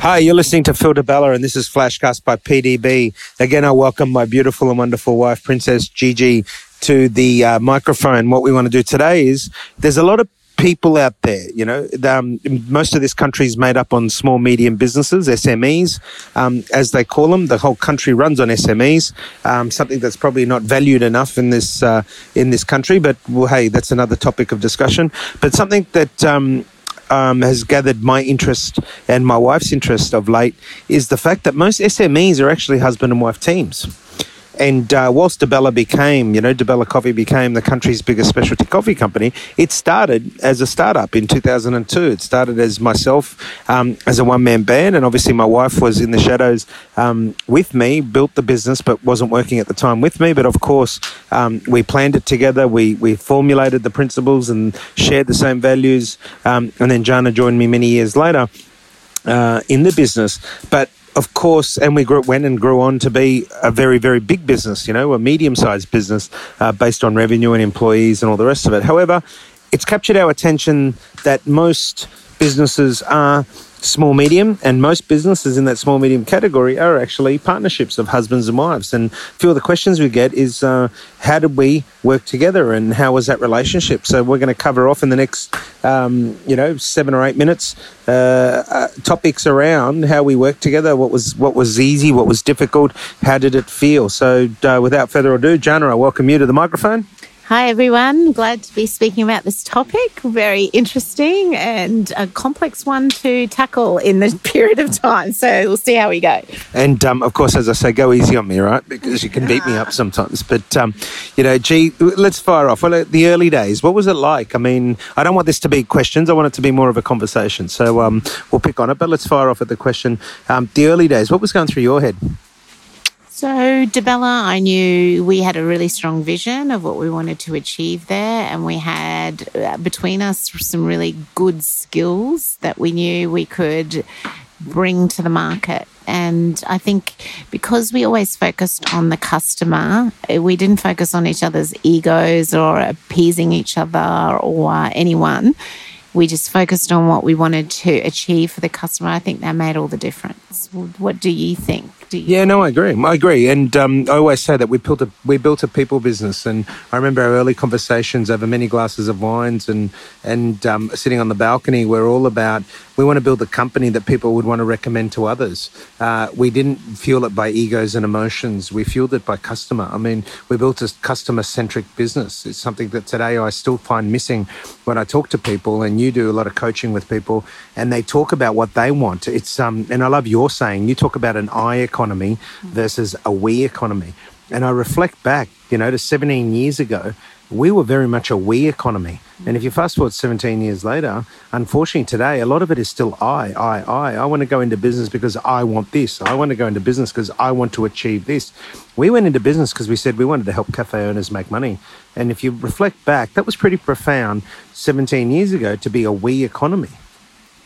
Hi, you're listening to Phil DeBella, and this is Flashcast by PDB. Again, I welcome my beautiful and wonderful wife, Princess Gigi, to the uh, microphone. What we want to do today is there's a lot of people out there. You know, um, most of this country is made up on small, medium businesses, SMEs, um, as they call them. The whole country runs on SMEs. Um, something that's probably not valued enough in this uh, in this country. But well, hey, that's another topic of discussion. But something that um, has gathered my interest and my wife's interest of late is the fact that most SMEs are actually husband and wife teams. And uh, whilst DeBella became, you know, DeBella Coffee became the country's biggest specialty coffee company, it started as a startup in 2002. It started as myself um, as a one man band, and obviously my wife was in the shadows um, with me, built the business, but wasn't working at the time with me. But of course, um, we planned it together. We we formulated the principles and shared the same values. Um, and then Gianna joined me many years later uh, in the business. But of course, and we grew, went and grew on to be a very, very big business, you know, a medium sized business uh, based on revenue and employees and all the rest of it. However, it's captured our attention that most businesses are small medium and most businesses in that small medium category are actually partnerships of husbands and wives. And a few of the questions we get is uh, how did we work together and how was that relationship? So we're going to cover off in the next um, you know seven or eight minutes uh, uh, topics around how we work together what was what was easy what was difficult how did it feel? So uh, without further ado Gianna i welcome you to the microphone Hi, everyone. Glad to be speaking about this topic. Very interesting and a complex one to tackle in the period of time. So we'll see how we go. And um, of course, as I say, go easy on me, right? Because you can beat me up sometimes. But, um, you know, gee, let's fire off. Well, the early days, what was it like? I mean, I don't want this to be questions. I want it to be more of a conversation. So um, we'll pick on it. But let's fire off at the question. Um, the early days, what was going through your head? So, DeBella, I knew we had a really strong vision of what we wanted to achieve there, and we had uh, between us some really good skills that we knew we could bring to the market. And I think because we always focused on the customer, uh, we didn't focus on each other's egos or appeasing each other or anyone we just focused on what we wanted to achieve for the customer. I think that made all the difference. What do you think? Do you yeah, no, I agree. I agree, and um, I always say that we built a we built a people business, and I remember our early conversations over many glasses of wines and and um, sitting on the balcony. We're all about we want to build a company that people would want to recommend to others. Uh, we didn't fuel it by egos and emotions. We fueled it by customer. I mean, we built a customer centric business. It's something that today I still find missing when I talk to people, and you do a lot of coaching with people, and they talk about what they want. It's um, and I love your saying. You talk about an I economy versus a we economy, and I reflect back, you know, to 17 years ago we were very much a we economy. And if you fast forward 17 years later, unfortunately today, a lot of it is still I, I, I. I want to go into business because I want this. I want to go into business because I want to achieve this. We went into business because we said we wanted to help cafe owners make money. And if you reflect back, that was pretty profound 17 years ago to be a we economy.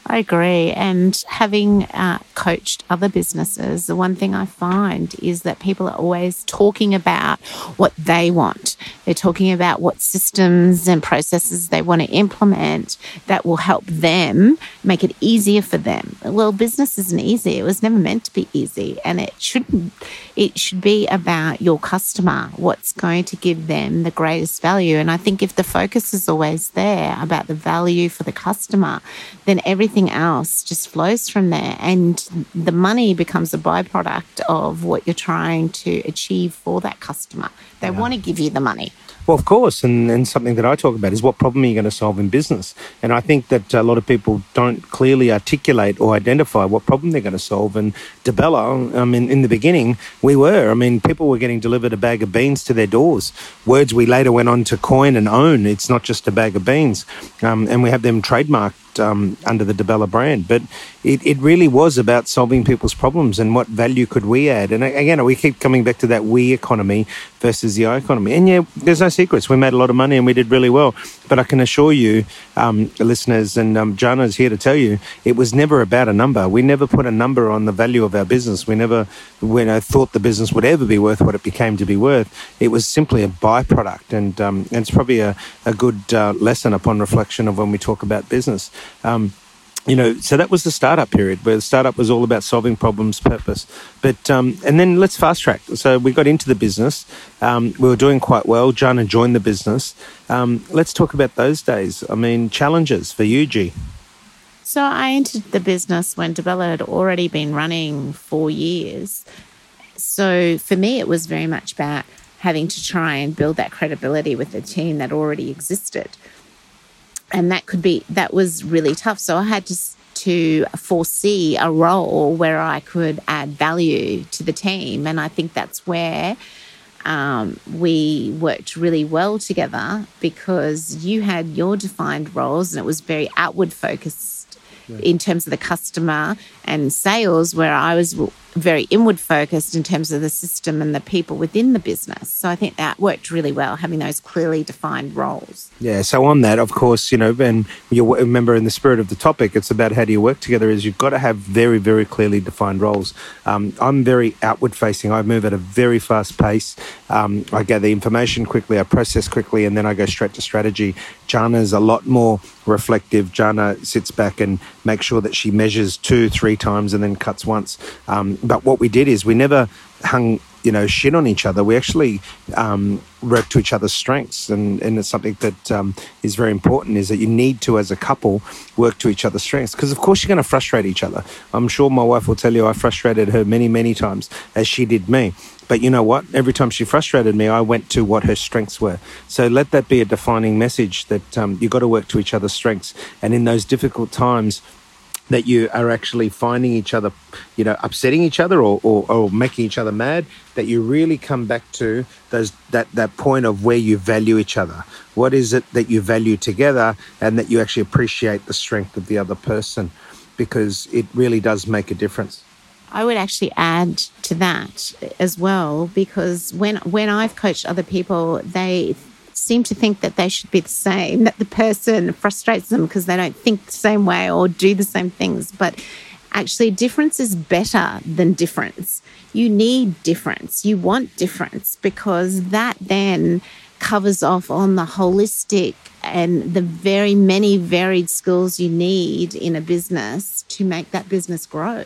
I agree. And having uh, coached other businesses, the one thing I find is that people are always talking about what they want. They're talking about what systems and processes they want to implement that will help them make it easier for them. Well, business isn't easy. It was never meant to be easy. And it shouldn't, it should be about your customer, what's going to give them the greatest value. And I think if the focus is always there about the value for the customer, then everything else just flows from there. And the money becomes a byproduct of what you're trying to achieve for that customer. They yeah. want to give you the money money. Well, of course, and, and something that I talk about is what problem are you going to solve in business? And I think that a lot of people don't clearly articulate or identify what problem they're going to solve. And DeBella, I mean, in the beginning, we were. I mean, people were getting delivered a bag of beans to their doors. Words we later went on to coin and own. It's not just a bag of beans. Um, and we have them trademarked um, under the DeBella brand. But it, it really was about solving people's problems and what value could we add. And again, we keep coming back to that we economy versus the I economy. And yeah, there's no secrets. We made a lot of money and we did really well. But I can assure you, um, listeners, and um, is here to tell you, it was never about a number. We never put a number on the value of our business. We never when I thought the business would ever be worth what it became to be worth. It was simply a byproduct. And, um, and it's probably a, a good uh, lesson upon reflection of when we talk about business. Um, you know, so that was the startup period where the startup was all about solving problems, purpose. But um, and then let's fast track. So we got into the business. Um, we were doing quite well. Gianna joined the business. Um, let's talk about those days. I mean, challenges for you, G. So I entered the business when Debella had already been running four years. So for me, it was very much about having to try and build that credibility with the team that already existed and that could be that was really tough. So I had to to foresee a role where I could add value to the team, and I think that's where. Um, we worked really well together because you had your defined roles and it was very outward focused yeah. in terms of the customer and sales, where I was very inward focused in terms of the system and the people within the business. So I think that worked really well, having those clearly defined roles. Yeah. So on that, of course, you know, and you remember in the spirit of the topic, it's about how do you work together. Is you've got to have very, very clearly defined roles. Um, I'm very outward facing. I move at a very fast pace. Um, I gather information quickly. I process quickly, and then I go straight to strategy. Gianna's a lot more reflective. Gianna sits back and makes sure that she measures two, three times, and then cuts once. Um, but what we did is we never hung you know shit on each other. We actually um, work to each other's strengths. And, and it's something that um, is very important is that you need to as a couple work to each other's strengths. Because of course you're going to frustrate each other. I'm sure my wife will tell you i frustrated her many many times as she did me. But you know what? Every time she frustrated me i went to what her strengths were. So let that be a defining message that um, you've got to work to each other's strengths. And in those difficult times that you are actually finding each other, you know, upsetting each other or, or, or, making each other mad, that you really come back to those that, that point of where you value each other. What is it that you value together and that you actually appreciate the strength of the other person? Because it really does make a difference. I would actually add to that as well because when when I've coached other people, they seem to think that they should be the same, that the person frustrates them because they don't think the same way or do the same things. But actually, difference is better than difference. You need difference. You want difference because that then covers off on the holistic and the very many varied skills you need in a business to make that business grow.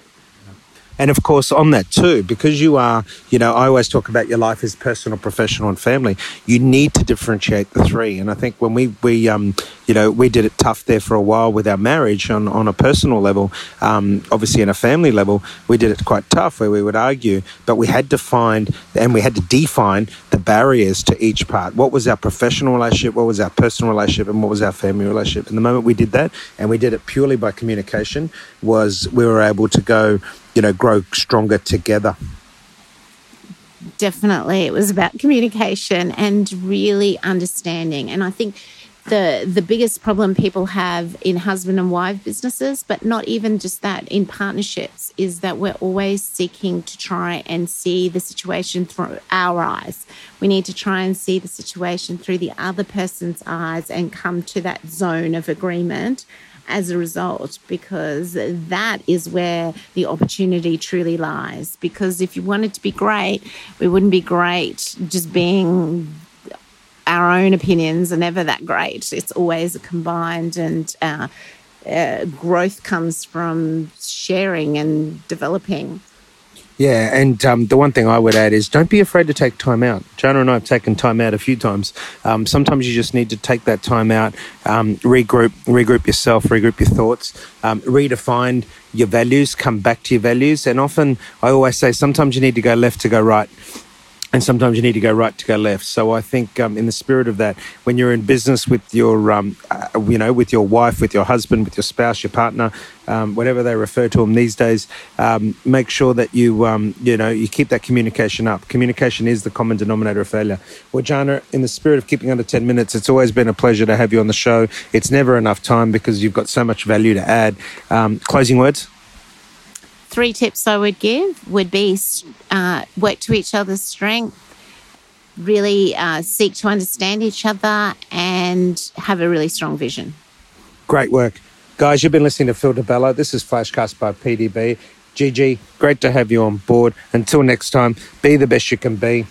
And of course, on that too, because you are, you know, I always talk about your life as personal, professional, and family. You need to differentiate the three. And I think when we, we, um, you know, we did it tough there for a while with our marriage on, on a personal level. Um, obviously, in a family level, we did it quite tough where we would argue, but we had to find and we had to define the barriers to each part. What was our professional relationship? What was our personal relationship? And what was our family relationship? And the moment we did that, and we did it purely by communication, was we were able to go you know, grow stronger together? Definitely. It was about communication and really understanding. And I think the the biggest problem people have in husband and wife businesses, but not even just that, in partnerships, is that we're always seeking to try and see the situation through our eyes. We need to try and see the situation through the other person's eyes and come to that zone of agreement as a result because that is where the opportunity truly lies. Because if you wanted to be great, we wouldn't be great just being our own opinions are never that great. It's always a combined and uh, uh, growth comes from sharing and developing. Yeah, and um, the one thing I would add is don't be afraid to take time out. Gianna and I have taken time out a few times. Um, sometimes you just need to take that time out, um, regroup, regroup yourself, regroup your thoughts, um, redefine your values, come back to your values. And often, I always say, sometimes you need to go left to go right and sometimes you need to go right to go left. So I think, um, in the spirit of that, when you're in business with your, um, uh, you know, with your wife, with your husband, with your spouse, your partner, um, whatever they refer to them these days, um, make sure that you, um, you know, you keep that communication up. Communication is the common denominator of failure. Well, Gianna, in the spirit of keeping under ten minutes, it's always been a pleasure to have you on the show. It's never enough time because you've got so much value to add. Um, closing words three tips I would give would be uh, work to each other's strength, really uh, seek to understand each other, and have a really strong vision. Great work. Guys, you've been listening to Phil DeBella. This is Flashcast by PDB. GG, great to have you on board. Until next time, be the best you can be.